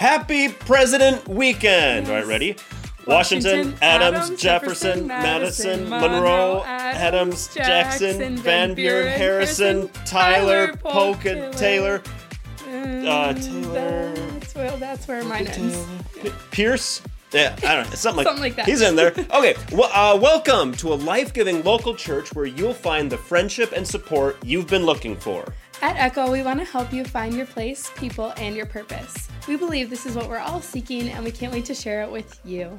Happy President Weekend! All right, ready? Washington, Washington, Adams, Adams, Jefferson, Madison, Madison, Monroe, Monroe, Adams, Jackson, Jackson, Van Buren, Harrison, Harrison, Tyler, Tyler, Polk, and Polk, Taylor, Uh, Taylor- That's, well, that's where mine ends. Pierce. Yeah, I don't know, something like, Something like that. He's in there. Okay, well, uh, welcome to a life-giving local church where you'll find the friendship and support you've been looking for. At Echo, we want to help you find your place, people, and your purpose. We believe this is what we're all seeking, and we can't wait to share it with you.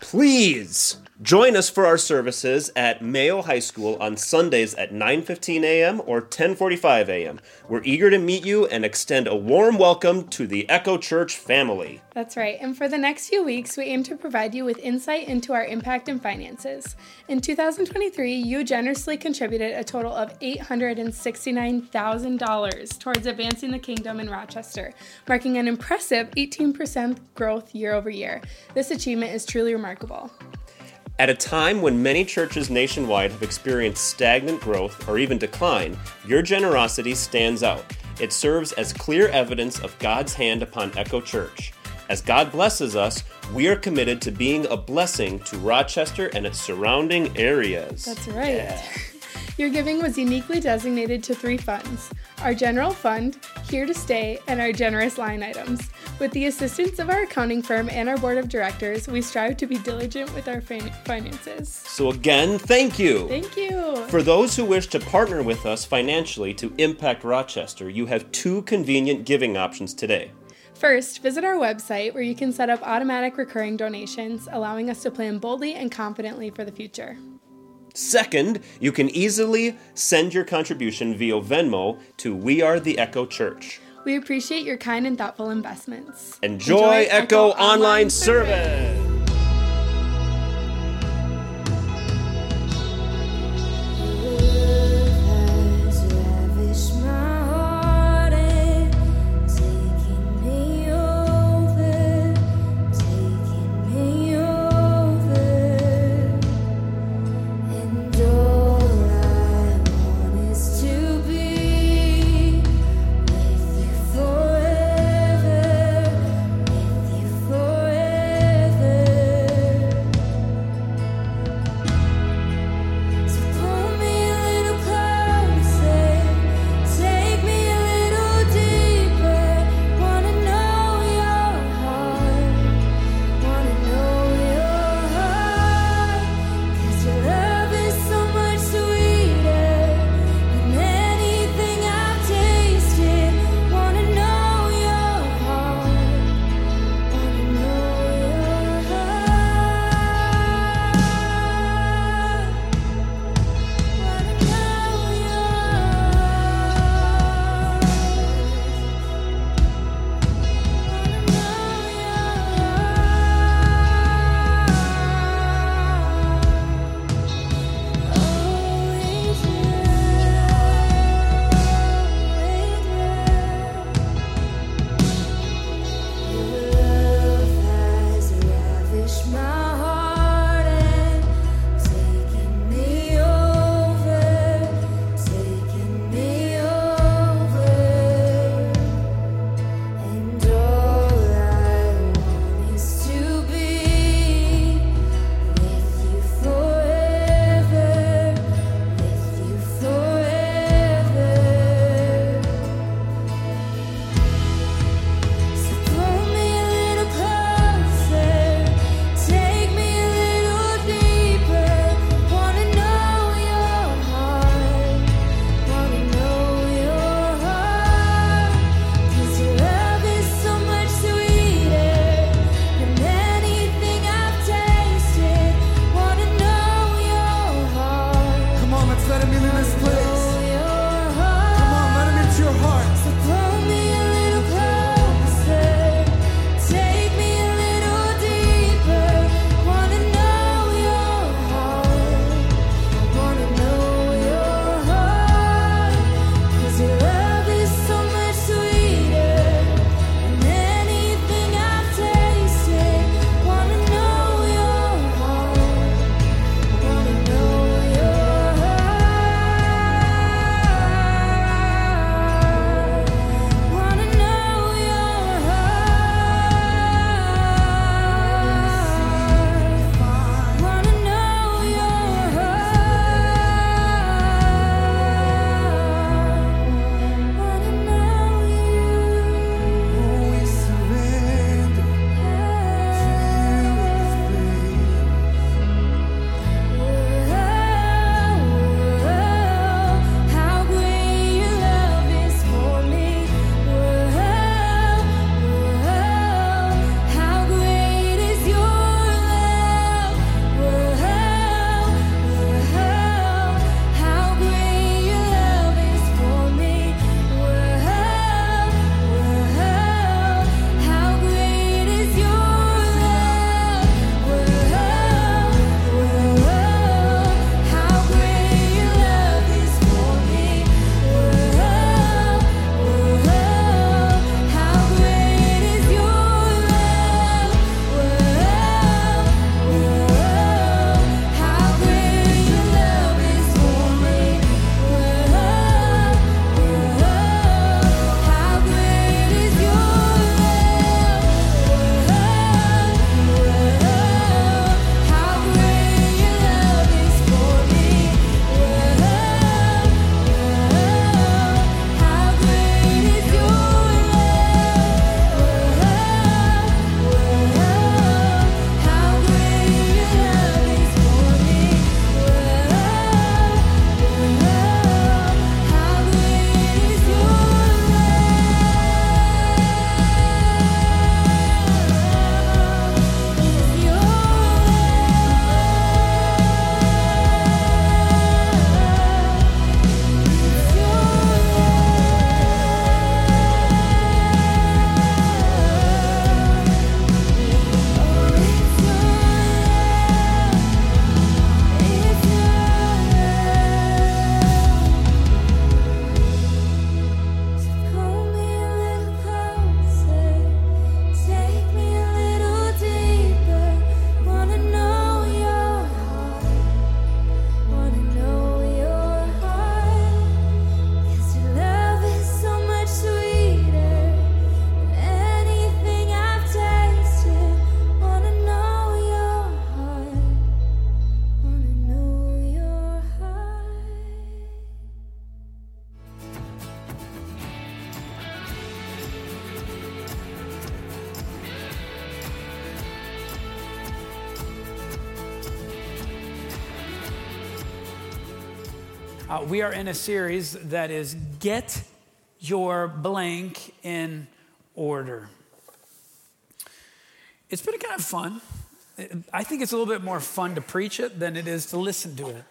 Please join us for our services at Mayo High School on Sundays at 9:15 a.m. or 10:45 a.m. We're eager to meet you and extend a warm welcome to the Echo Church family. That's right. And for the next few weeks, we aim to provide you with insight into our impact and finances. In 2023, you generously contributed a total of $869,000 towards advancing the kingdom in Rochester, marking an impressive 18% growth year over year. This achievement is truly remarkable. At a time when many churches nationwide have experienced stagnant growth or even decline, your generosity stands out. It serves as clear evidence of God's hand upon Echo Church. As God blesses us, we are committed to being a blessing to Rochester and its surrounding areas. That's right. Your giving was uniquely designated to three funds our general fund, here to stay, and our generous line items. With the assistance of our accounting firm and our board of directors, we strive to be diligent with our finances. So, again, thank you. Thank you. For those who wish to partner with us financially to impact Rochester, you have two convenient giving options today. First, visit our website where you can set up automatic recurring donations, allowing us to plan boldly and confidently for the future. Second, you can easily send your contribution via Venmo to We Are the Echo Church. We appreciate your kind and thoughtful investments. Enjoy, Echo, Online Service. Has we are in a series that is Get Your Blank in Order. It's been kind of fun. I think it's a little bit more fun to preach it than it is to listen to it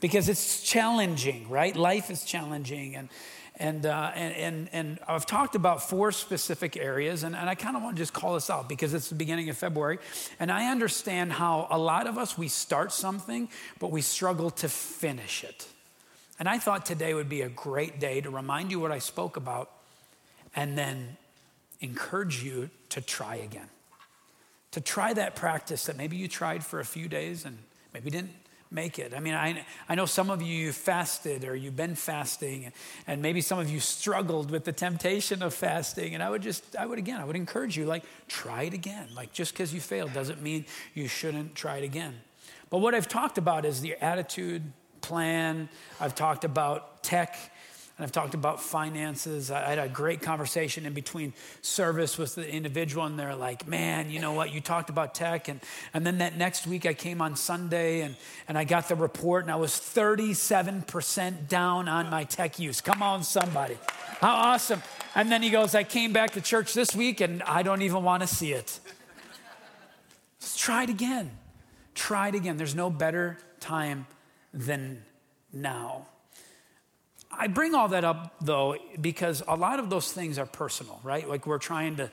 because it's challenging, right? Life is challenging. And, and, uh, and, and, and I've talked about four specific areas, and, and I kind of want to just call this out because it's the beginning of February. And I understand how a lot of us, we start something, but we struggle to finish it. And I thought today would be a great day to remind you what I spoke about and then encourage you to try again. To try that practice that maybe you tried for a few days and maybe didn't make it. I mean, I, I know some of you fasted or you've been fasting, and, and maybe some of you struggled with the temptation of fasting. And I would just, I would again, I would encourage you, like, try it again. Like, just because you failed doesn't mean you shouldn't try it again. But what I've talked about is the attitude, plan, I've talked about tech. And I've talked about finances. I had a great conversation in between service with the individual, and they're like, Man, you know what? You talked about tech. And, and then that next week, I came on Sunday and, and I got the report, and I was 37% down on my tech use. Come on, somebody. How awesome. And then he goes, I came back to church this week, and I don't even want to see it. Let's try it again. Try it again. There's no better time than now. I bring all that up though because a lot of those things are personal, right? Like we're trying to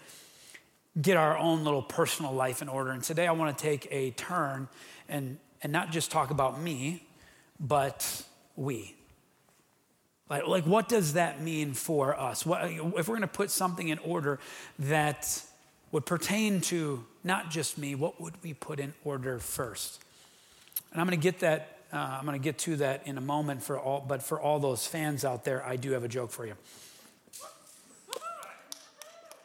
get our own little personal life in order. And today I want to take a turn and, and not just talk about me, but we. Like, like what does that mean for us? What, if we're going to put something in order that would pertain to not just me, what would we put in order first? And I'm going to get that uh, I'm going to get to that in a moment for all, but for all those fans out there, I do have a joke for you.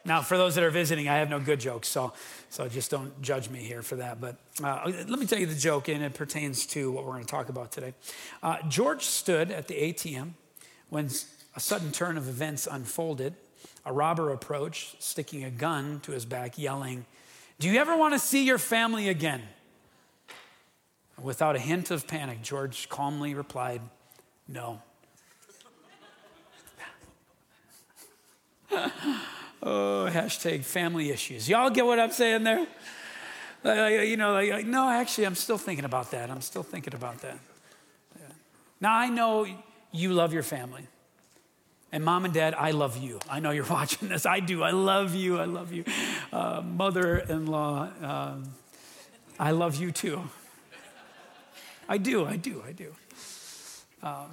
Now, for those that are visiting, I have no good jokes, so, so just don't judge me here for that. But uh, let me tell you the joke, and it pertains to what we're going to talk about today. Uh, George stood at the ATM when a sudden turn of events unfolded. A robber approached, sticking a gun to his back, yelling, Do you ever want to see your family again? Without a hint of panic, George calmly replied, No. oh, hashtag family issues. Y'all get what I'm saying there? Like, you know, like, like, no, actually, I'm still thinking about that. I'm still thinking about that. Yeah. Now, I know you love your family. And mom and dad, I love you. I know you're watching this. I do. I love you. I love you. Uh, Mother in law, um, I love you too. I do, I do, I do. Um,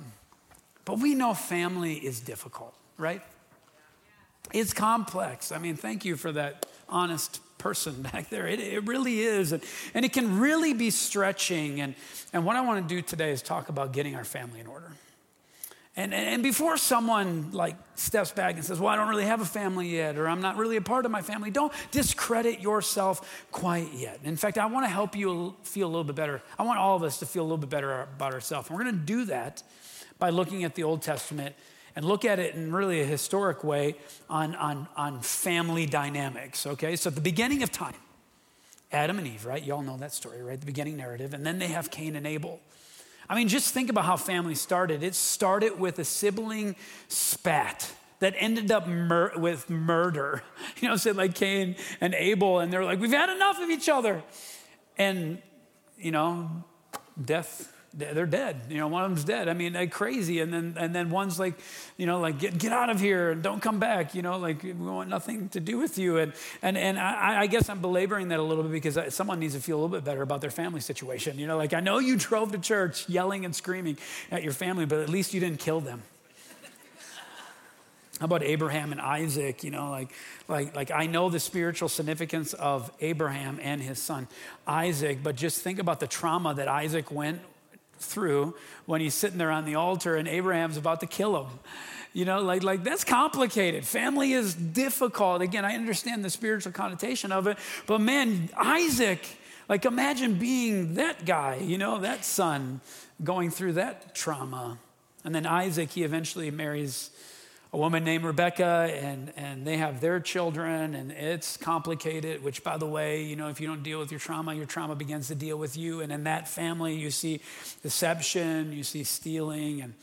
but we know family is difficult, right? It's complex. I mean, thank you for that honest person back there. It, it really is. And, and it can really be stretching. And, and what I want to do today is talk about getting our family in order. And, and before someone like steps back and says, well, I don't really have a family yet, or I'm not really a part of my family, don't discredit yourself quite yet. In fact, I want to help you feel a little bit better. I want all of us to feel a little bit better about ourselves. And we're going to do that by looking at the Old Testament and look at it in really a historic way on, on, on family dynamics, okay? So at the beginning of time, Adam and Eve, right? You all know that story, right? The beginning narrative. And then they have Cain and Abel. I mean, just think about how family started. It started with a sibling spat that ended up mur- with murder. You know, said like Cain and Abel, and they're like, we've had enough of each other. And, you know, death they're dead. You know, one of them's dead. I mean, they're crazy. And then, and then one's like, you know, like, get, get out of here and don't come back. You know, like, we want nothing to do with you. And, and, and I, I guess I'm belaboring that a little bit because someone needs to feel a little bit better about their family situation. You know, like, I know you drove to church yelling and screaming at your family, but at least you didn't kill them. How about Abraham and Isaac? You know, like, like, like I know the spiritual significance of Abraham and his son Isaac, but just think about the trauma that Isaac went through when he's sitting there on the altar and Abraham's about to kill him. You know, like, like that's complicated. Family is difficult. Again, I understand the spiritual connotation of it, but man, Isaac, like imagine being that guy, you know, that son going through that trauma. And then Isaac, he eventually marries a woman named Rebecca, and, and they have their children, and it's complicated, which, by the way, you know, if you don't deal with your trauma, your trauma begins to deal with you. And in that family, you see deception, you see stealing, and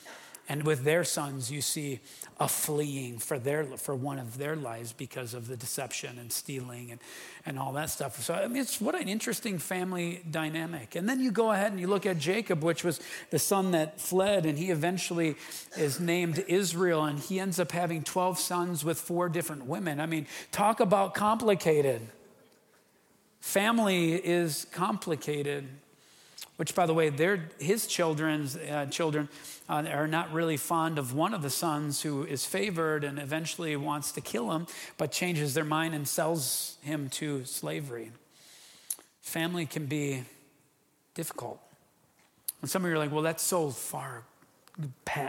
And with their sons, you see a fleeing for, their, for one of their lives because of the deception and stealing and, and all that stuff. So, I mean, it's what an interesting family dynamic. And then you go ahead and you look at Jacob, which was the son that fled, and he eventually is named Israel, and he ends up having 12 sons with four different women. I mean, talk about complicated. Family is complicated which by the way his children's uh, children uh, are not really fond of one of the sons who is favored and eventually wants to kill him but changes their mind and sells him to slavery. Family can be difficult. And some of you are like well that's so far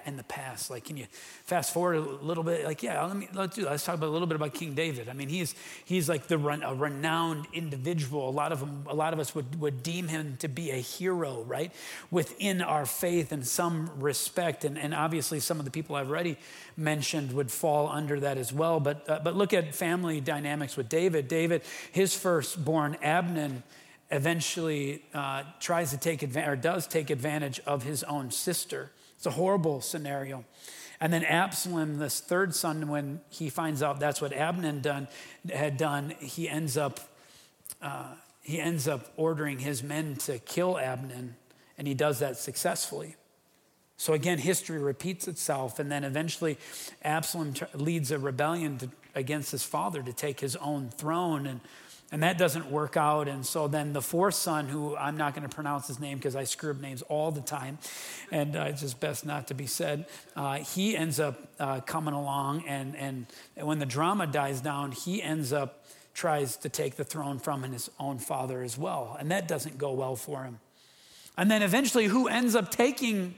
in the past like can you fast forward a little bit? Like yeah let me let's do that. let's talk about a little bit about king david. I mean he's he's like the a renowned individual. A lot of them a lot of us would would deem him to be a hero right? Within our faith in some respect. And and obviously some of the people i've already mentioned would fall under that as well. But uh, but look at family dynamics with david. David his firstborn abner eventually uh, tries to take advantage or does take advantage of his own sister it's a horrible scenario. And then Absalom, this third son, when he finds out that's what Abner done, had done, he ends up uh, he ends up ordering his men to kill Abner, and he does that successfully. So again, history repeats itself, and then eventually Absalom leads a rebellion to, against his father to take his own throne, and and that doesn't work out. And so then the fourth son, who I'm not going to pronounce his name because I screw up names all the time, and uh, it's just best not to be said, uh, he ends up uh, coming along. And, and when the drama dies down, he ends up tries to take the throne from his own father as well. And that doesn't go well for him. And then eventually, who ends up taking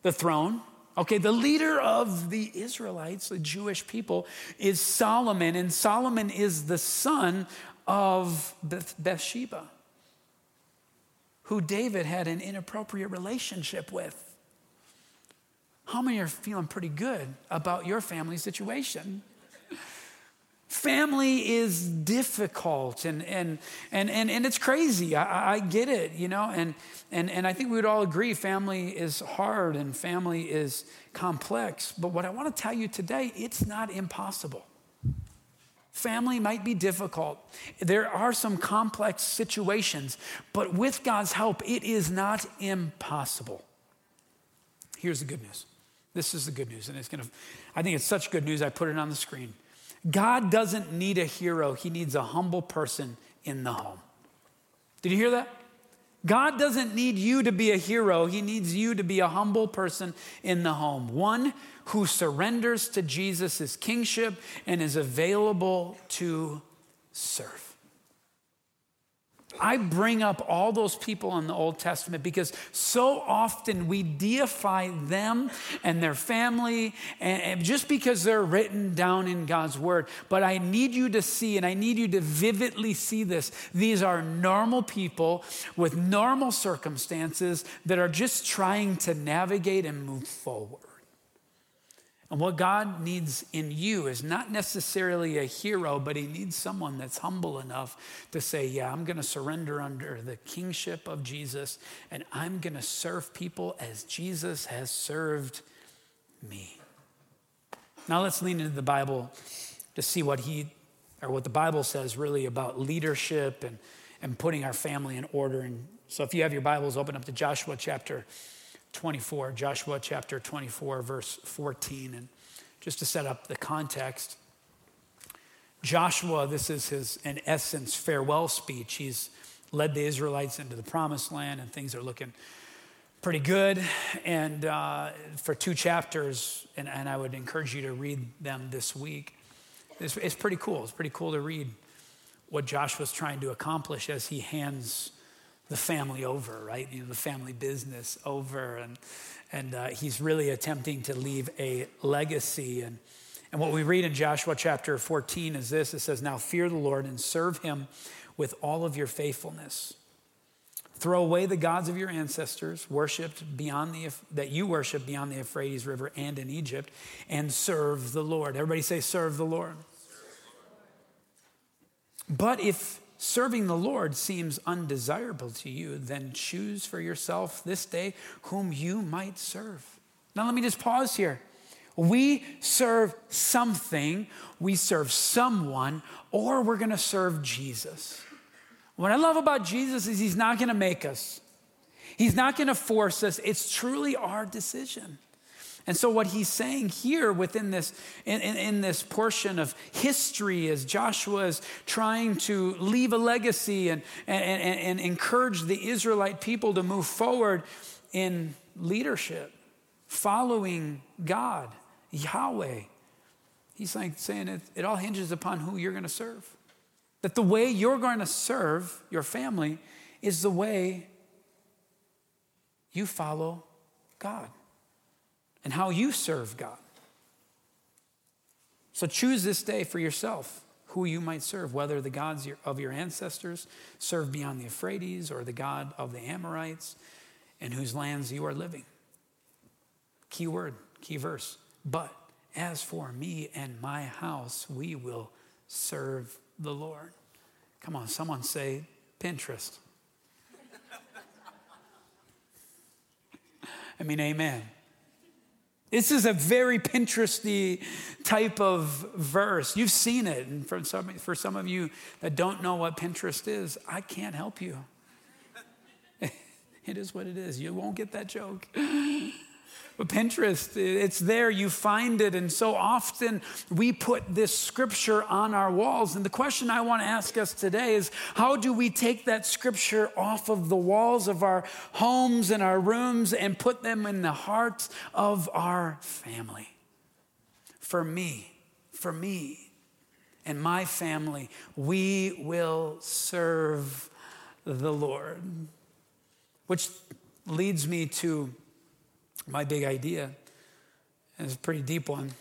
the throne? Okay, the leader of the Israelites, the Jewish people, is Solomon, and Solomon is the son of Bathsheba, who David had an inappropriate relationship with. How many are feeling pretty good about your family situation? Family is difficult and, and, and, and, and it's crazy. I, I get it, you know, and, and, and I think we would all agree family is hard and family is complex. But what I want to tell you today, it's not impossible. Family might be difficult. There are some complex situations, but with God's help, it is not impossible. Here's the good news. This is the good news, and it's gonna, I think it's such good news, I put it on the screen. God doesn't need a hero, He needs a humble person in the home. Did you hear that? God doesn't need you to be a hero, He needs you to be a humble person in the home. One who surrenders to Jesus' kingship and is available to serve. I bring up all those people in the Old Testament because so often we deify them and their family and, just because they're written down in God's word. But I need you to see, and I need you to vividly see this. These are normal people with normal circumstances that are just trying to navigate and move forward. And what God needs in you is not necessarily a hero, but He needs someone that's humble enough to say, Yeah, I'm going to surrender under the kingship of Jesus, and I'm going to serve people as Jesus has served me. Now let's lean into the Bible to see what He or what the Bible says really about leadership and, and putting our family in order. And so if you have your Bibles, open up to Joshua chapter 24, Joshua chapter 24, verse 14. And just to set up the context, Joshua, this is his, in essence, farewell speech. He's led the Israelites into the promised land, and things are looking pretty good. And uh, for two chapters, and, and, I would encourage you to read them this week. It's, it's pretty cool. It's pretty cool to read what Joshua's trying to accomplish as he hands the family over, right? You know, the family business over. And, and uh, he's really attempting to leave a legacy. And, and what we read in Joshua chapter 14 is this it says, Now fear the Lord and serve him with all of your faithfulness. Throw away the gods of your ancestors, worshipped beyond the that you worship beyond the Euphrates River and in Egypt, and serve the Lord. Everybody say, serve the Lord. But if serving the Lord seems undesirable to you, then choose for yourself this day whom you might serve. Now, let me just pause here. We serve something, we serve someone, or we're going to serve Jesus. What I love about Jesus is he's not going to make us, he's not going to force us. It's truly our decision. And so, what he's saying here within this, in, in, in, this portion of history, as Joshua is trying to leave a legacy and, and, and, and encourage the Israelite people to move forward in leadership, following God, Yahweh. He's like saying it, it all hinges upon who you're going to serve. That the way you're going to serve your family is the way you follow God and how you serve God. So choose this day for yourself who you might serve, whether the gods of your ancestors serve beyond the Euphrates or the God of the Amorites in whose lands you are living. Key word, key verse. But as for me and my house, we will serve the Lord. Come on, someone say Pinterest. I mean, amen. This is a very Pinteresty type of verse. You've seen it. And for some, for some of you that don't know what Pinterest is, I can't help you. it is what it is. You won't get that joke. But Pinterest, it's there, you find it. And so often we put this scripture on our walls. And the question I want to ask us today is how do we take that scripture off of the walls of our homes and our rooms and put them in the hearts of our family? For me, for me and my family, we will serve the Lord. Which leads me to my big idea is a pretty deep one.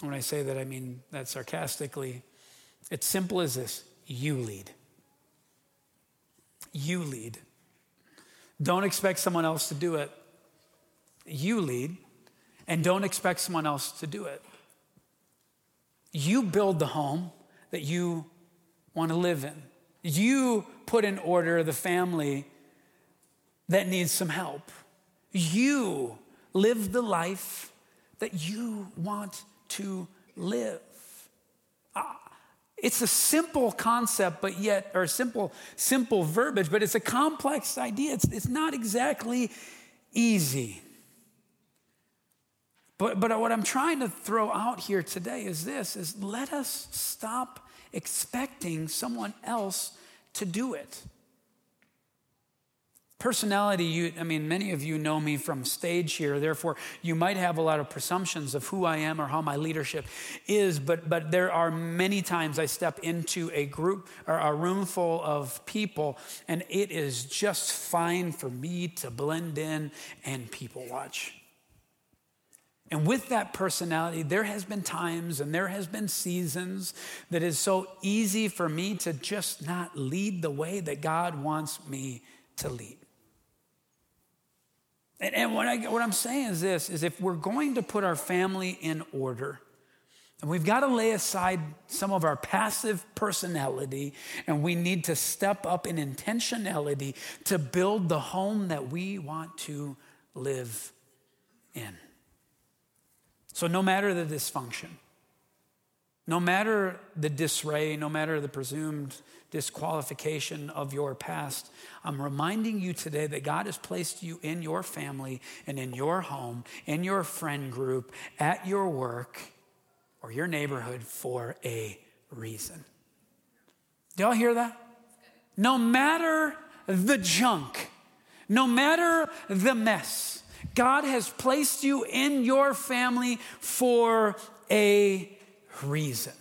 When I say that, I mean that sarcastically. It's simple as this you lead. You lead. Don't expect someone else to do it. You lead, and don't expect someone else to do it. You build the home that you want to live in. You put in order the family that needs some help. You live the life that you want to live. Ah, it's a simple concept, but yet, or simple, simple verbiage, but it's a complex idea. It's, it's not exactly easy. But, but what I'm trying to throw out here today is this is let us stop expecting someone else to do it. Personality, you, I mean, many of you know me from stage here, therefore, you might have a lot of presumptions of who I am or how my leadership is, but, but there are many times I step into a group or a room full of people, and it is just fine for me to blend in and people watch. And with that personality, there has been times and there has been seasons that is so easy for me to just not lead the way that God wants me to lead. And, and what, I, what I'm saying is this, is if we're going to put our family in order, and we've got to lay aside some of our passive personality, and we need to step up in intentionality to build the home that we want to live in. So, no matter the dysfunction, no matter the disarray, no matter the presumed disqualification of your past, I'm reminding you today that God has placed you in your family and in your home, in your friend group, at your work, or your neighborhood for a reason. Do y'all hear that? No matter the junk, no matter the mess, God has placed you in your family for a reason.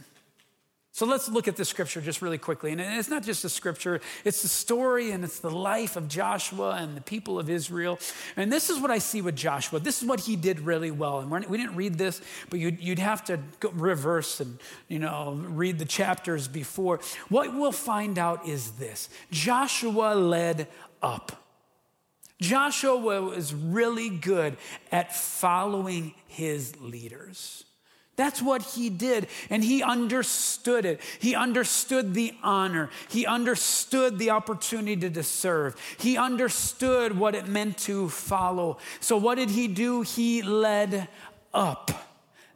So let's look at the scripture just really quickly. And it's not just a scripture, it's the story and it's the life of Joshua and the people of Israel. And this is what I see with Joshua. This is what he did really well. And we didn't read this, but you'd, you'd have to reverse and, you know, read the chapters before. What we'll find out is this Joshua led up. Joshua was really good at following his leaders. That's what he did. And he understood it. He understood the honor. He understood the opportunity to serve. He understood what it meant to follow. So, what did he do? He led up.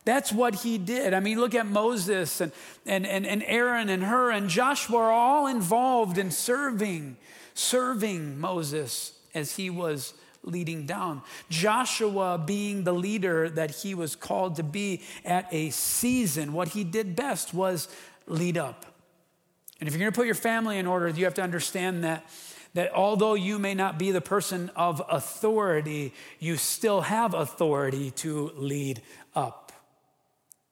That's what he did. I mean, look at Moses and, and, and, and Aaron and Hur and Joshua are all involved in serving, serving Moses as he was leading down. Joshua being the leader that he was called to be at a season, what he did best was lead up. And if you're going to put your family in order, you have to understand that that although you may not be the person of authority, you still have authority to lead up.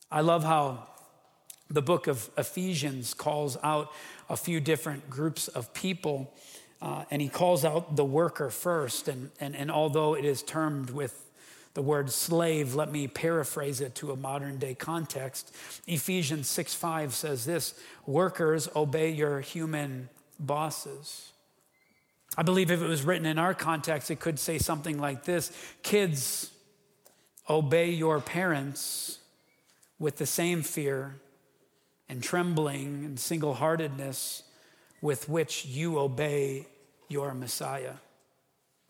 I love how the book of Ephesians calls out a few different groups of people uh, and he calls out the worker first. And, and, and although it is termed with the word slave, let me paraphrase it to a modern day context. Ephesians 6 5 says this Workers, obey your human bosses. I believe if it was written in our context, it could say something like this Kids, obey your parents with the same fear and trembling and single heartedness with which you obey your Messiah.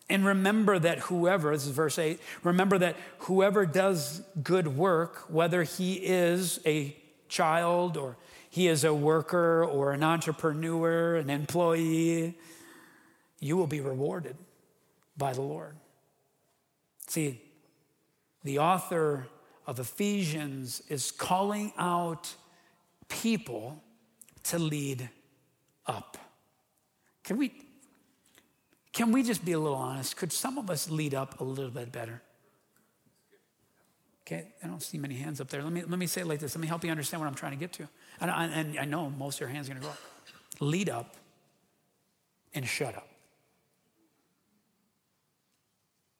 And remember that whoever, this is verse 8, remember that whoever does good work, whether he is a child or he is a worker or an entrepreneur, an employee, you will be rewarded by the Lord. See, the author of Ephesians is calling out people to lead up. Can we, can we just be a little honest? Could some of us lead up a little bit better? Okay, I don't see many hands up there. Let me, let me say it like this. Let me help you understand what I'm trying to get to. And I, and I know most of your hands are going to go up. Lead up and shut up.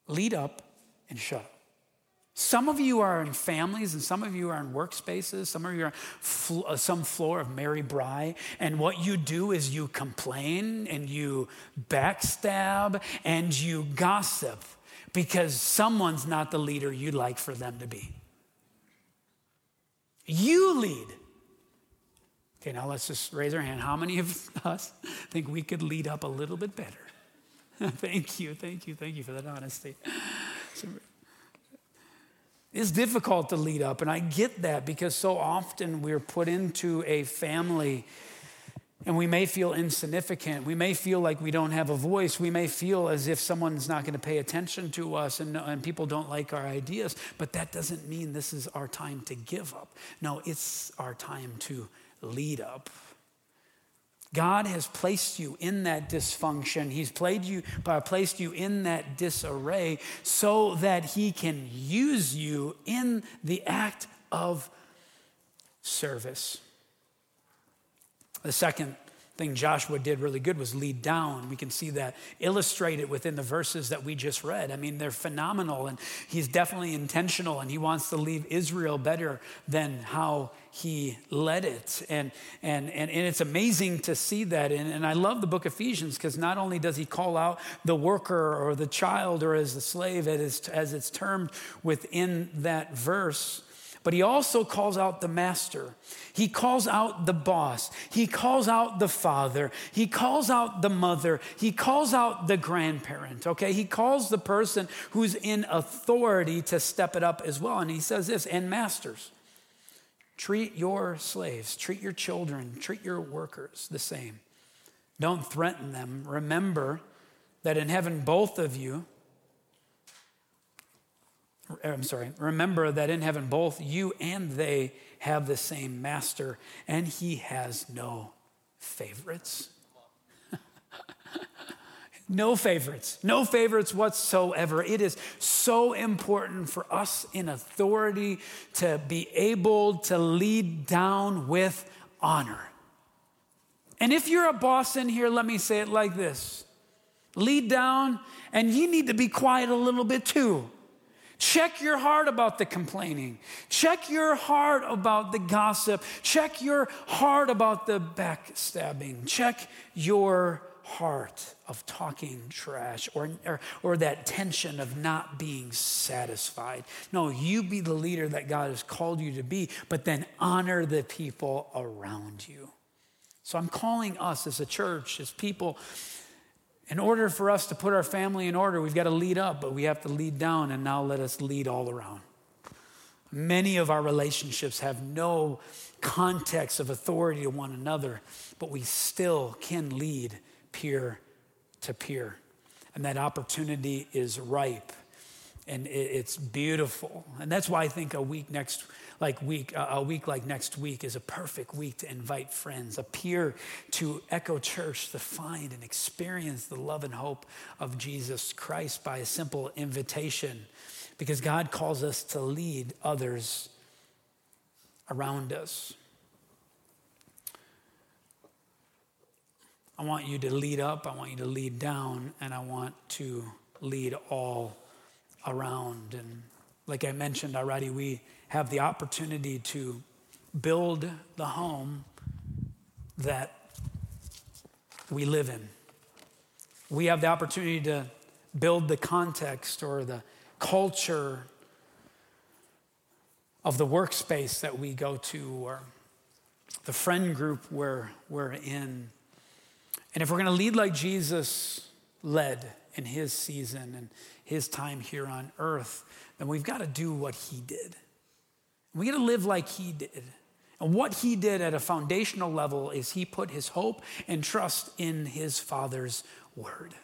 Lead up and shut up. Some of you are in families and some of you are in workspaces. Some of you are fl- uh, some floor of Mary Bry. And what you do is you complain and you backstab and you gossip because someone's not the leader you'd like for them to be. You lead. Okay, now let's just raise our hand. How many of us think we could lead up a little bit better? thank you, thank you, thank you for that honesty. It's difficult to lead up, and I get that because so often we're put into a family and we may feel insignificant. We may feel like we don't have a voice. We may feel as if someone's not going to pay attention to us and, and people don't like our ideas. But that doesn't mean this is our time to give up. No, it's our time to lead up. God has placed you in that dysfunction. He's played you, uh, placed you in that disarray so that He can use you in the act of service. The second thing Joshua did really good was lead down. We can see that illustrated within the verses that we just read. I mean, they're phenomenal, and he's definitely intentional, and he wants to leave Israel better than how he led it. And, and, and, and it's amazing to see that. And, and I love the book of Ephesians because not only does he call out the worker or the child or as the slave, as, as it's termed within that verse, but he also calls out the master. He calls out the boss. He calls out the father. He calls out the mother. He calls out the grandparent, okay? He calls the person who's in authority to step it up as well. And he says this, and masters, treat your slaves, treat your children, treat your workers the same. Don't threaten them. Remember that in heaven, both of you, Er, I'm sorry, remember that in heaven, both you and they have the same master, and he has no favorites. no favorites, no favorites whatsoever. It is so important for us in authority to be able to lead down with honor. And if you're a boss in here, let me say it like this lead down, and you need to be quiet a little bit too. Check your heart about the complaining. Check your heart about the gossip. Check your heart about the backstabbing. Check your heart of talking trash or, or, or that tension of not being satisfied. No, you be the leader that God has called you to be, but then honor the people around you. So I'm calling us as a church, as people, in order for us to put our family in order, we've got to lead up, but we have to lead down, and now let us lead all around. Many of our relationships have no context of authority to one another, but we still can lead peer to peer. And that opportunity is ripe and it's beautiful. And that's why I think a week next like week a week like next week is a perfect week to invite friends, a peer to Echo Church to find and experience the love and hope of Jesus Christ by a simple invitation because God calls us to lead others around us. I want you to lead up, I want you to lead down, and I want to lead all around. And like I mentioned already, we have the opportunity to build the home that we live in. We have the opportunity to build the context or the culture of the workspace that we go to or the friend group where we're in. And if we're going to lead like Jesus led in his season and his time here on earth, then we've got to do what he did. We got to live like he did. And what he did at a foundational level is he put his hope and trust in his Father's word.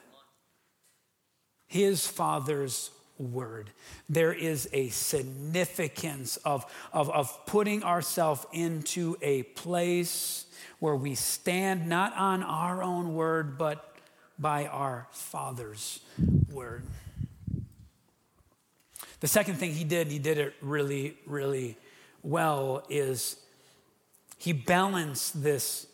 His Father's word. There is a significance of, of, of putting ourselves into a place where we stand not on our own word, but by our Father's word. The second thing he did, he did it really, really well, is he balanced this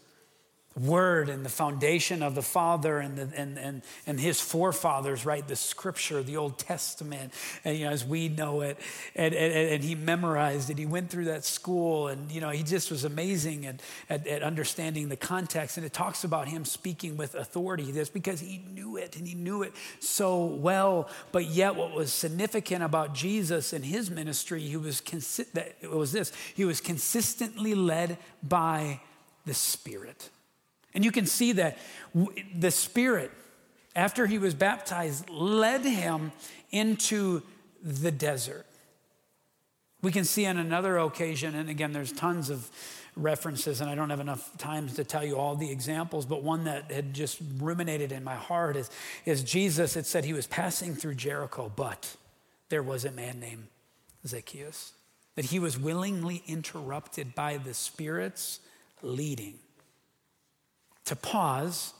word and the foundation of the father and, the, and, and, and his forefathers right? The scripture the old testament and you know as we know it. And, and, and he memorized it. He went through that school and you know he just was amazing at, at, at understanding the context. And it talks about him speaking with authority. This because he knew it and he knew it so well. But yet what was significant about jesus and his ministry he was consi- that it was this he was consistently led by the spirit and you can see that the Spirit, after he was baptized, led him into the desert. We can see on another occasion, and again, there's tons of references, and I don't have enough time to tell you all the examples, but one that had just ruminated in my heart is, is Jesus. It said he was passing through Jericho, but there was a man named Zacchaeus, that he was willingly interrupted by the Spirit's leading to pause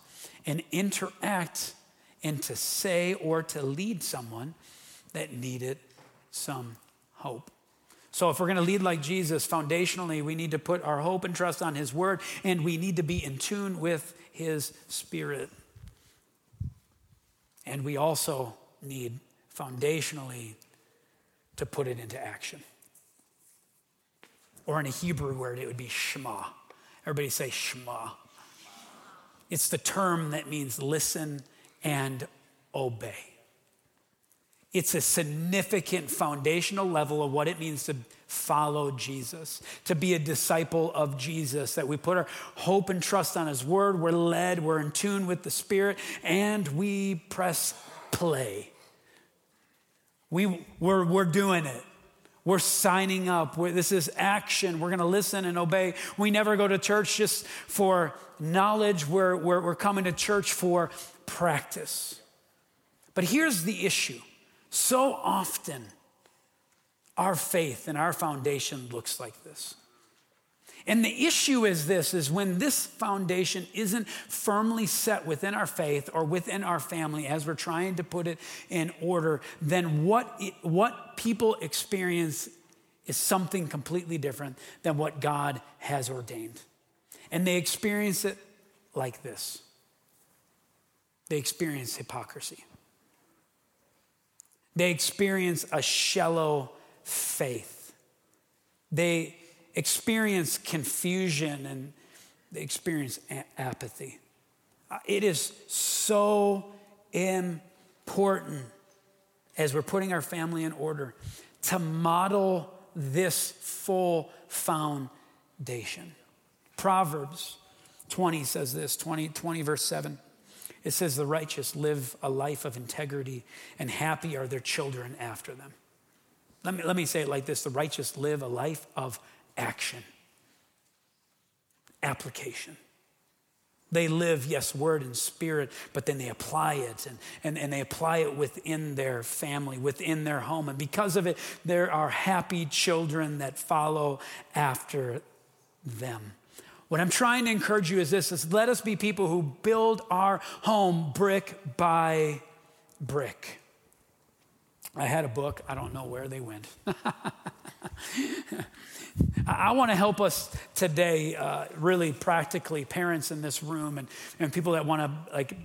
and interact and to say or to lead someone that needed some hope. So, if we're going to lead like Jesus, foundationally, we need to put our hope and trust on His Word, and we need to be in tune with His Spirit. And we also need, foundationally, to put it into action. Or in a Hebrew word, it would be Shema. Everybody say Shema. It's the term that means listen and obey. It's a significant foundational level of what it means to follow Jesus, to be a disciple of Jesus, that we put our hope and trust on His Word, we're led, we're in tune with the Spirit, and we press play. We, we're, we're doing it. We're signing up. We're, this is action. We're going to listen and obey. We never go to church just for knowledge, we're, we're, we're coming to church for practice. But here's the issue so often, our faith and our foundation looks like this. And the issue is this is when this foundation isn't firmly set within our faith or within our family as we're trying to put it in order, then what, it, what people experience is something completely different than what God has ordained. And they experience it like this they experience hypocrisy. They experience a shallow faith. They experience confusion and they experience apathy. Uh, It is so important as we're putting our family in order to model this full foundation. Proverbs 20 says this 20, 20 verse 7. It says, The righteous live a life of integrity, and happy are their children after them. Let me, let me say it like this the righteous live a life of action, application. They live, yes, word and spirit, but then they apply it and, and, and they apply it within their family, within their home. And because of it, there are happy children that follow after them. What I'm trying to encourage you is this is let us be people who build our home brick by brick. I had a book, I don't know where they went. I want to help us today, uh, really practically, parents in this room and, and people that want to like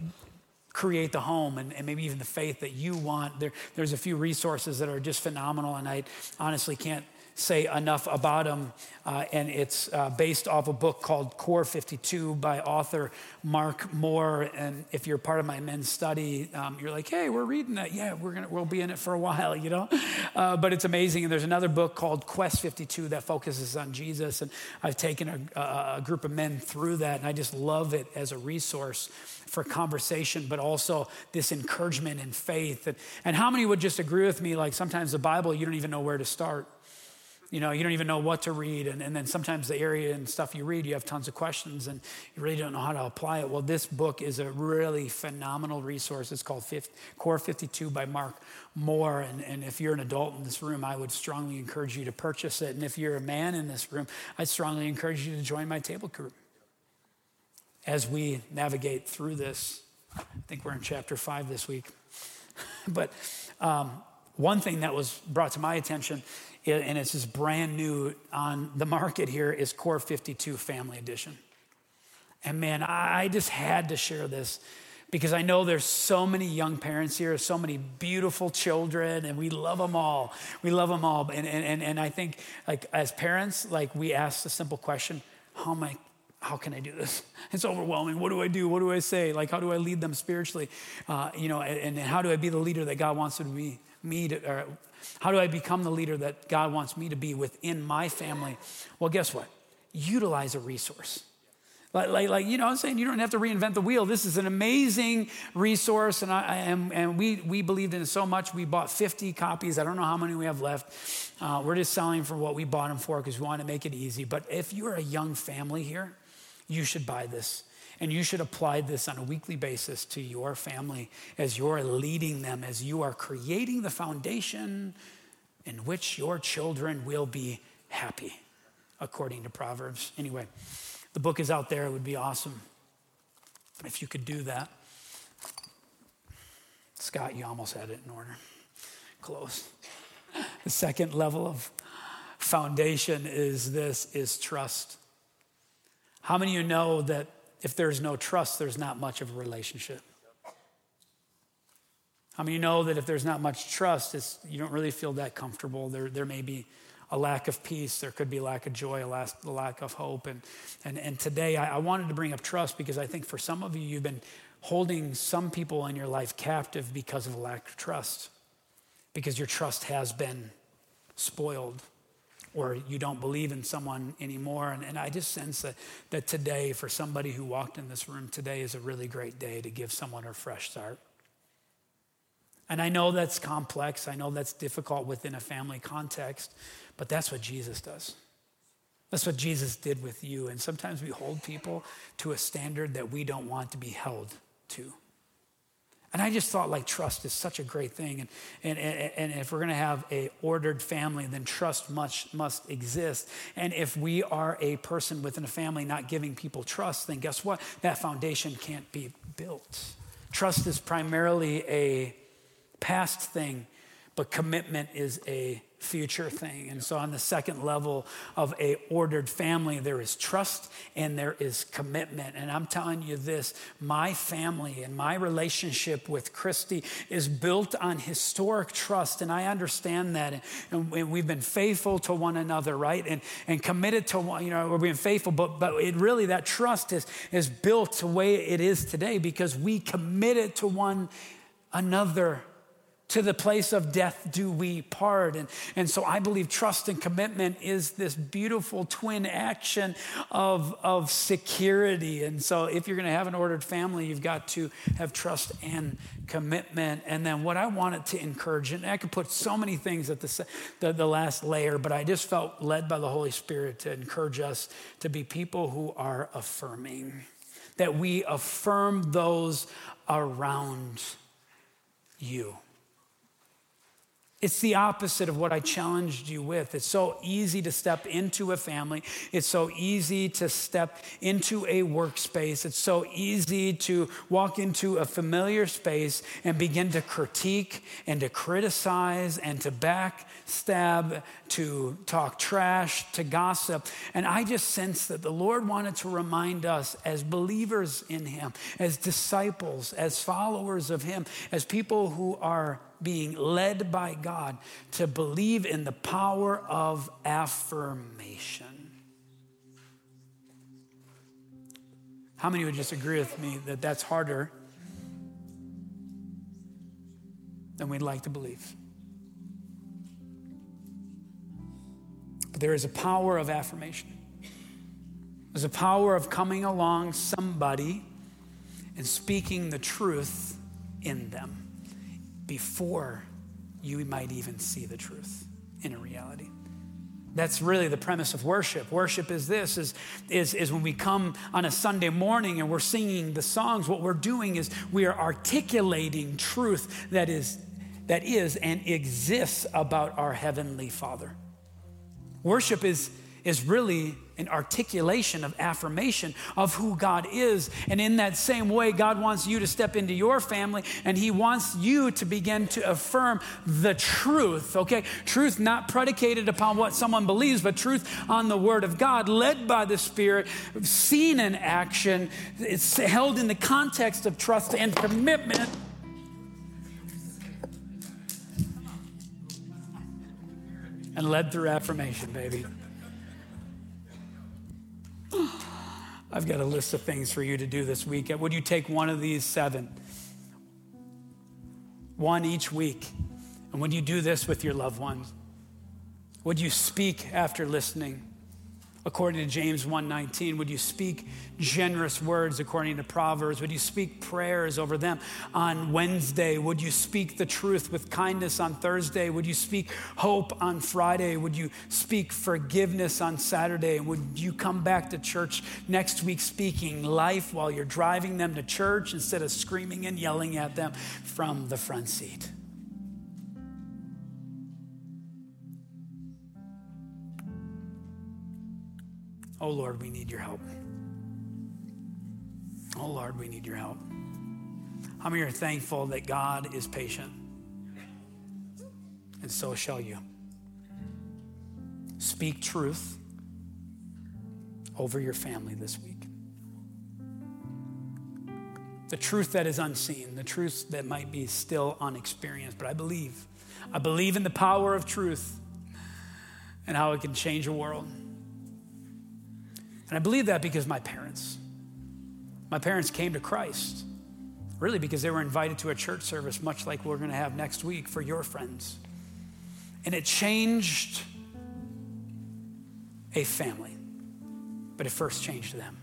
create the home and, and maybe even the faith that you want. There, there's a few resources that are just phenomenal, and I honestly can't say enough about them. Uh, and it's uh, based off a book called Core 52 by author Mark Moore. And if you're part of my men's study, um, you're like, hey, we're reading that. Yeah, we're gonna we'll be in it for a while, you know. Uh, but it's amazing. And there's another book called Quest 52 that focuses on Jesus. And I've taken a, a, group of men through that, and I just love it as a resource for conversation, but also this encouragement in faith. And, and how many would just agree with me? Like sometimes the Bible, you don't even know where to start. You know, you don't even know what to read. And, and then sometimes the area and stuff you read, you have tons of questions and you really don't know how to apply it. Well, this book is a really phenomenal resource. It's called 50, Core 52 by Mark Moore. And, and if you're an adult in this room, I would strongly encourage you to purchase it. And if you're a man in this room, I'd strongly encourage you to join my table group as we navigate through this. I think we're in chapter five this week. but um, one thing that was brought to my attention, i- and it's just brand new on the market here, is Core 52 Family Edition. And man, I just had to share this because I know there's so many young parents here, so many beautiful children, and we love them all. We love them all. And, and, and, and I think, like, as parents, like, we ask the simple question how am I? How can I do this? It's overwhelming. What do I do? What do I say? Like, how do I lead them spiritually? Uh, you know, and, and how do I be the leader that God wants to be? Me to, or how do I become the leader that God wants me to be within my family? Well, guess what? Utilize a resource. Like, like, like, you know, what I'm saying you don't have to reinvent the wheel. This is an amazing resource, and, I, am, and we, we believed in it so much. We bought 50 copies. I don't know how many we have left. Uh, we're just selling for what we bought them for because we want to make it easy. But if you're a young family here, you should buy this. And you should apply this on a weekly basis to your family as you're leading them, as you are creating the foundation in which your children will be happy, according to Proverbs. Anyway, the book is out there. It would be awesome if you could do that. Scott, you almost had it in order. Close. The second level of foundation is this is trust. How many of you know that if there's no trust, there's not much of a relationship? Many of you know that if there's not much trust, you don't really feel that comfortable? There, there may be a lack of peace, there could be lack of joy, a lack, a lack of hope. And, and, and today I, I wanted to bring up trust because I think for some of you, you've been holding some people in your life captive because of a lack of trust, because your trust has been spoiled or you don't believe in someone anymore. And, and I just sense that, that today, for somebody who walked in this room, today is a really great day to give someone a fresh start. And I know that's complex, I know that's difficult within a family context, but that's what Jesus does. That's what Jesus did with you. And sometimes we hold people to a standard that we don't want to be held to. And I just thought like trust is such a great thing. And, and, and, and if we're going to have a ordered family, then trust must, must exist. And if we are a person within a family not giving people trust, then guess what? That foundation can't be built. Trust is primarily a past thing, but commitment is a future thing. And so on the second level of a ordered family, there is trust and there is commitment. And I'm telling you this, my family and my relationship with Christy is built on historic trust. And I understand that. And, and we've been faithful to one another, right? And, and committed to one, you know, we're being faithful, but, but it really, that trust is, is built the way it is today because we committed to one another to the place of death do we part. And, and so I believe trust and commitment is this beautiful twin action of, of security. And so if you're going to have an ordered family, you've got to have trust and commitment. And then what I wanted to encourage, and I could put so many things at the, the, the last layer, but I just felt led by the Holy Spirit to encourage us to be people who are affirming, that we affirm those around you. It's the opposite of what I challenged you with. It's so easy to step into a family. It's so easy to step into a workspace. It's so easy to walk into a familiar space and begin to critique and to criticize and to backstab, to talk trash, to gossip. And I just sense that the Lord wanted to remind us as believers in Him, as disciples, as followers of Him, as people who are being led by God to believe in the power of affirmation. How many would just agree with me that that's harder than we'd like to believe? But there is a power of affirmation. There's a power of coming along somebody and speaking the truth in them before you might even see the truth in a reality. That's really the premise of worship. Worship is this is, is, is when we come on a Sunday morning and we're singing the songs, what we're doing is we are articulating truth that is that is and exists about our heavenly Father. Worship is, is really an articulation of affirmation of who God is. And in that same way, God wants you to step into your family and He wants you to begin to affirm the truth, okay? Truth not predicated upon what someone believes, but truth on the Word of God, led by the Spirit, seen in action. It's held in the context of trust and commitment. And led through affirmation, baby. I've got a list of things for you to do this week. Would you take one of these seven? One each week. And would you do this with your loved ones? Would you speak after listening? According to James 1:19? Would you speak generous words according to Proverbs? Would you speak prayers over them on Wednesday? Would you speak the truth with kindness on Thursday? Would you speak hope on Friday? Would you speak forgiveness on Saturday? Would you come back to church next week speaking life while you're driving them to church instead of screaming and yelling at them from the front seat? Oh Lord, we need your help. Oh Lord, we need your help. How many are thankful that God is patient? And so shall you. Speak truth over your family this week. The truth that is unseen, the truth that might be still unexperienced, but I believe. I believe in the power of truth and how it can change a world. And I believe that because my parents, my parents came to Christ really because they were invited to a church service, much like we're going to have next week for your friends. And it changed a family, but it first changed them.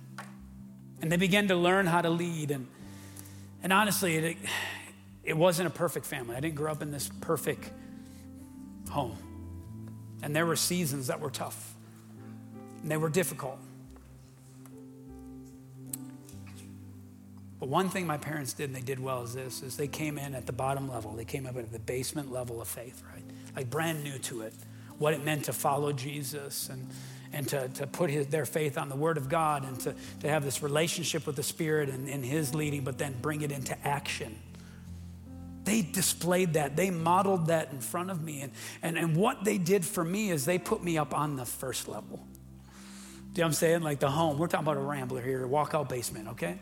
And they began to learn how to lead. And, and honestly, it, it wasn't a perfect family. I didn't grow up in this perfect home. And there were seasons that were tough, and they were difficult. But one thing my parents did and they did well is this is they came in at the bottom level. They came up at the basement level of faith, right? Like brand new to it. What it meant to follow Jesus and and to, to put his, their faith on the Word of God and to, to have this relationship with the Spirit and, and His leading, but then bring it into action. They displayed that. They modeled that in front of me. And, and, and what they did for me is they put me up on the first level. Do you know what I'm saying? Like the home. We're talking about a rambler here, walkout basement, okay?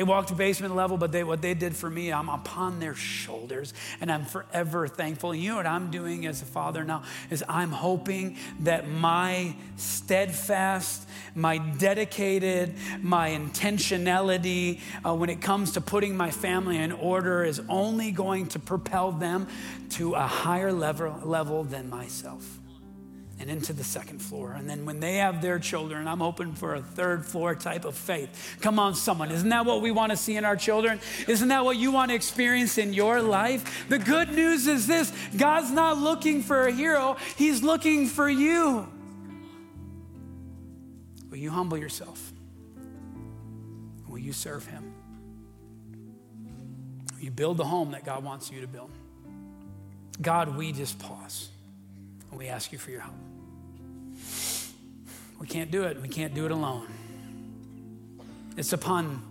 They walked to basement level, but they, what they did for me, I'm upon their shoulders, and I'm forever thankful. And You know what I'm doing as a father now is I'm hoping that my steadfast, my dedicated, my intentionality uh, when it comes to putting my family in order is only going to propel them to a higher level, level than myself and into the second floor. And then when they have their children, I'm hoping for a third floor type of faith. Come on, someone. Isn't that what we want to see in our children? Isn't that what you want to experience in your life? The good news is this God's not looking for a hero, He's looking for you. Will you humble yourself? Will you serve Him? Will you build the home that God wants you to build? God, we just pause and we ask you for your help. We can't do it. We can't do it alone. It's upon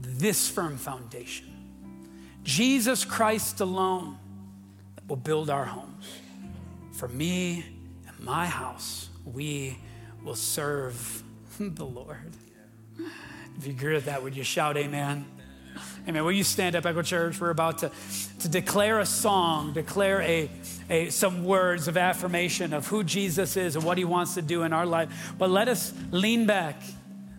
this firm foundation, Jesus Christ alone, that will build our homes. For me and my house, we will serve the Lord. If you agree with that, would you shout amen? Amen. Will you stand up, Echo Church? We're about to, to declare a song, declare a, a, some words of affirmation of who Jesus is and what he wants to do in our life. But let us lean back,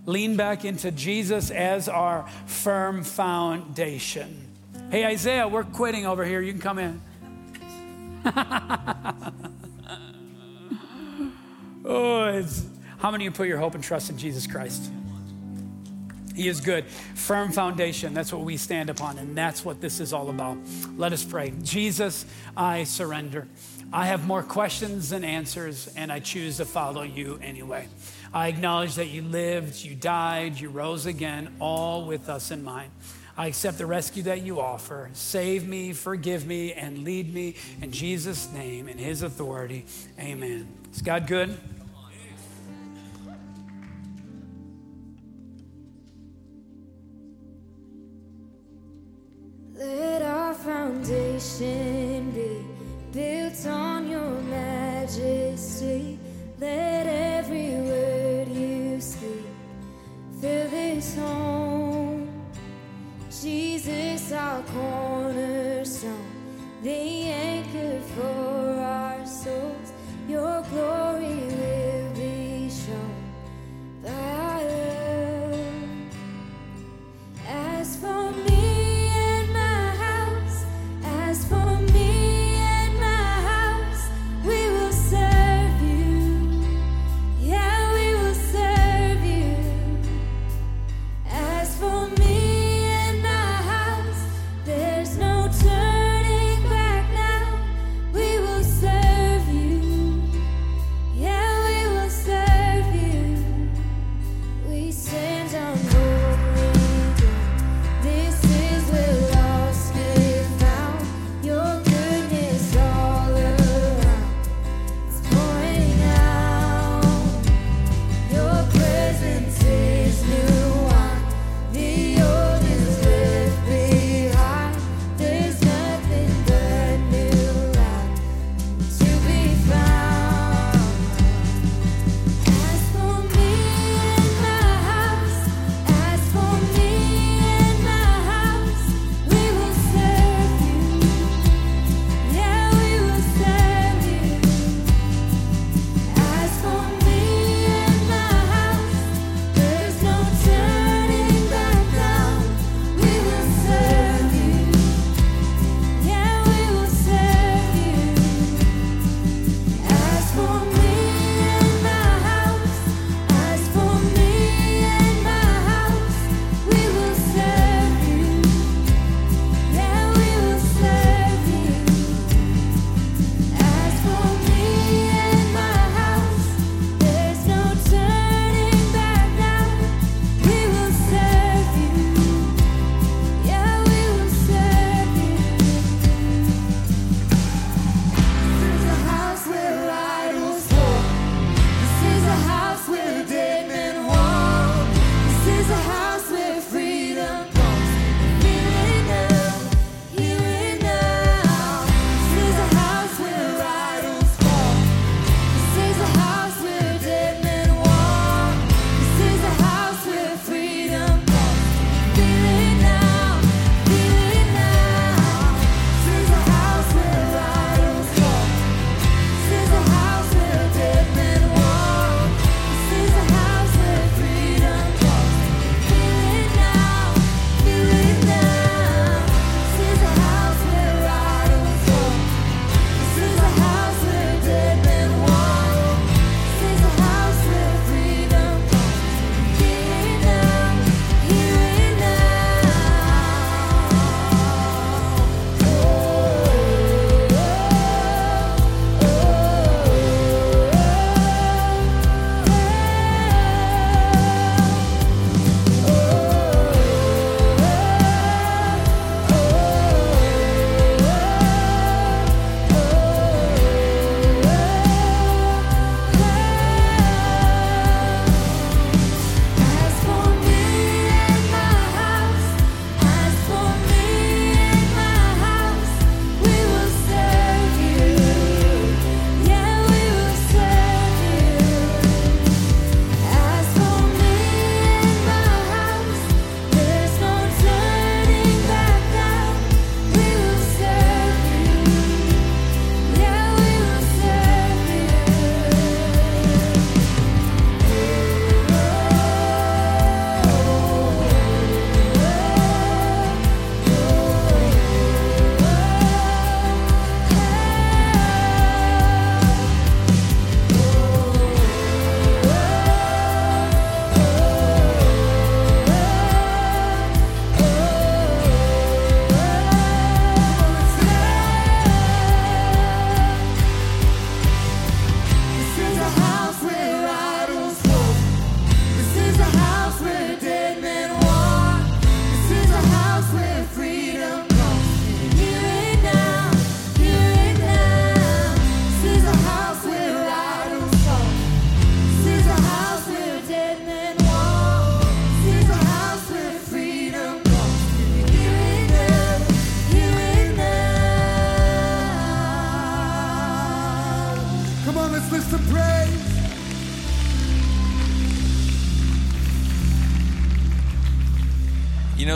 lean back into Jesus as our firm foundation. Hey, Isaiah, we're quitting over here. You can come in. oh, how many of you put your hope and trust in Jesus Christ? He is good. Firm foundation. That's what we stand upon, and that's what this is all about. Let us pray. Jesus, I surrender. I have more questions than answers, and I choose to follow you anyway. I acknowledge that you lived, you died, you rose again, all with us in mind. I accept the rescue that you offer. Save me, forgive me, and lead me in Jesus' name, in his authority. Amen. Is God good? Foundation be built on your majesty. Let every word you speak fill this home. Jesus, our cornerstone, the anchor for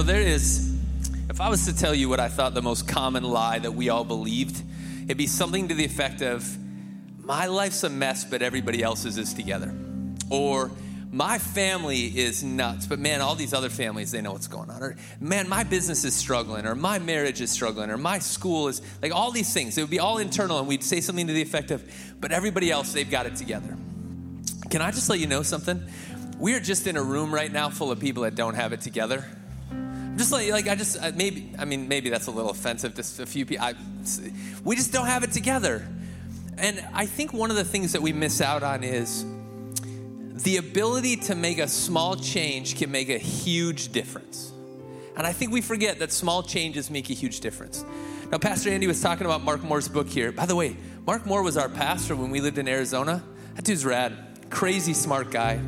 there is, if I was to tell you what I thought the most common lie that we all believed, it'd be something to the effect of, my life's a mess, but everybody else's is together. Or, my family is nuts, but man, all these other families, they know what's going on. Or, man, my business is struggling, or my marriage is struggling, or my school is like all these things. It would be all internal, and we'd say something to the effect of, but everybody else, they've got it together. Can I just let you know something? We're just in a room right now full of people that don't have it together. Just like, like I just uh, maybe I mean maybe that's a little offensive to a few people. I, we just don't have it together, and I think one of the things that we miss out on is the ability to make a small change can make a huge difference. And I think we forget that small changes make a huge difference. Now, Pastor Andy was talking about Mark Moore's book here. By the way, Mark Moore was our pastor when we lived in Arizona. That dude's rad, crazy smart guy.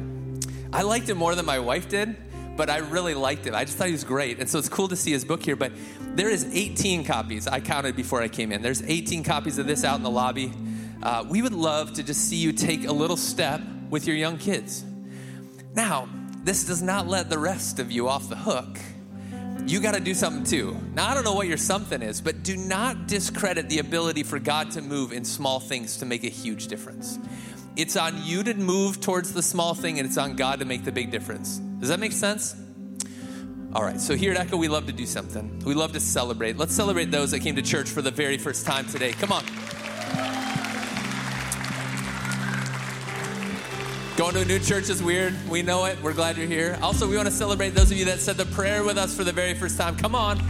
I liked him more than my wife did, but I really liked him. I just thought he was great. And so it's cool to see his book here. But there is 18 copies. I counted before I came in. There's 18 copies of this out in the lobby. Uh, we would love to just see you take a little step with your young kids. Now, this does not let the rest of you off the hook. You got to do something too. Now, I don't know what your something is, but do not discredit the ability for God to move in small things to make a huge difference. It's on you to move towards the small thing, and it's on God to make the big difference. Does that make sense? All right, so here at Echo, we love to do something. We love to celebrate. Let's celebrate those that came to church for the very first time today. Come on. Going to a new church is weird. We know it. We're glad you're here. Also, we want to celebrate those of you that said the prayer with us for the very first time. Come on.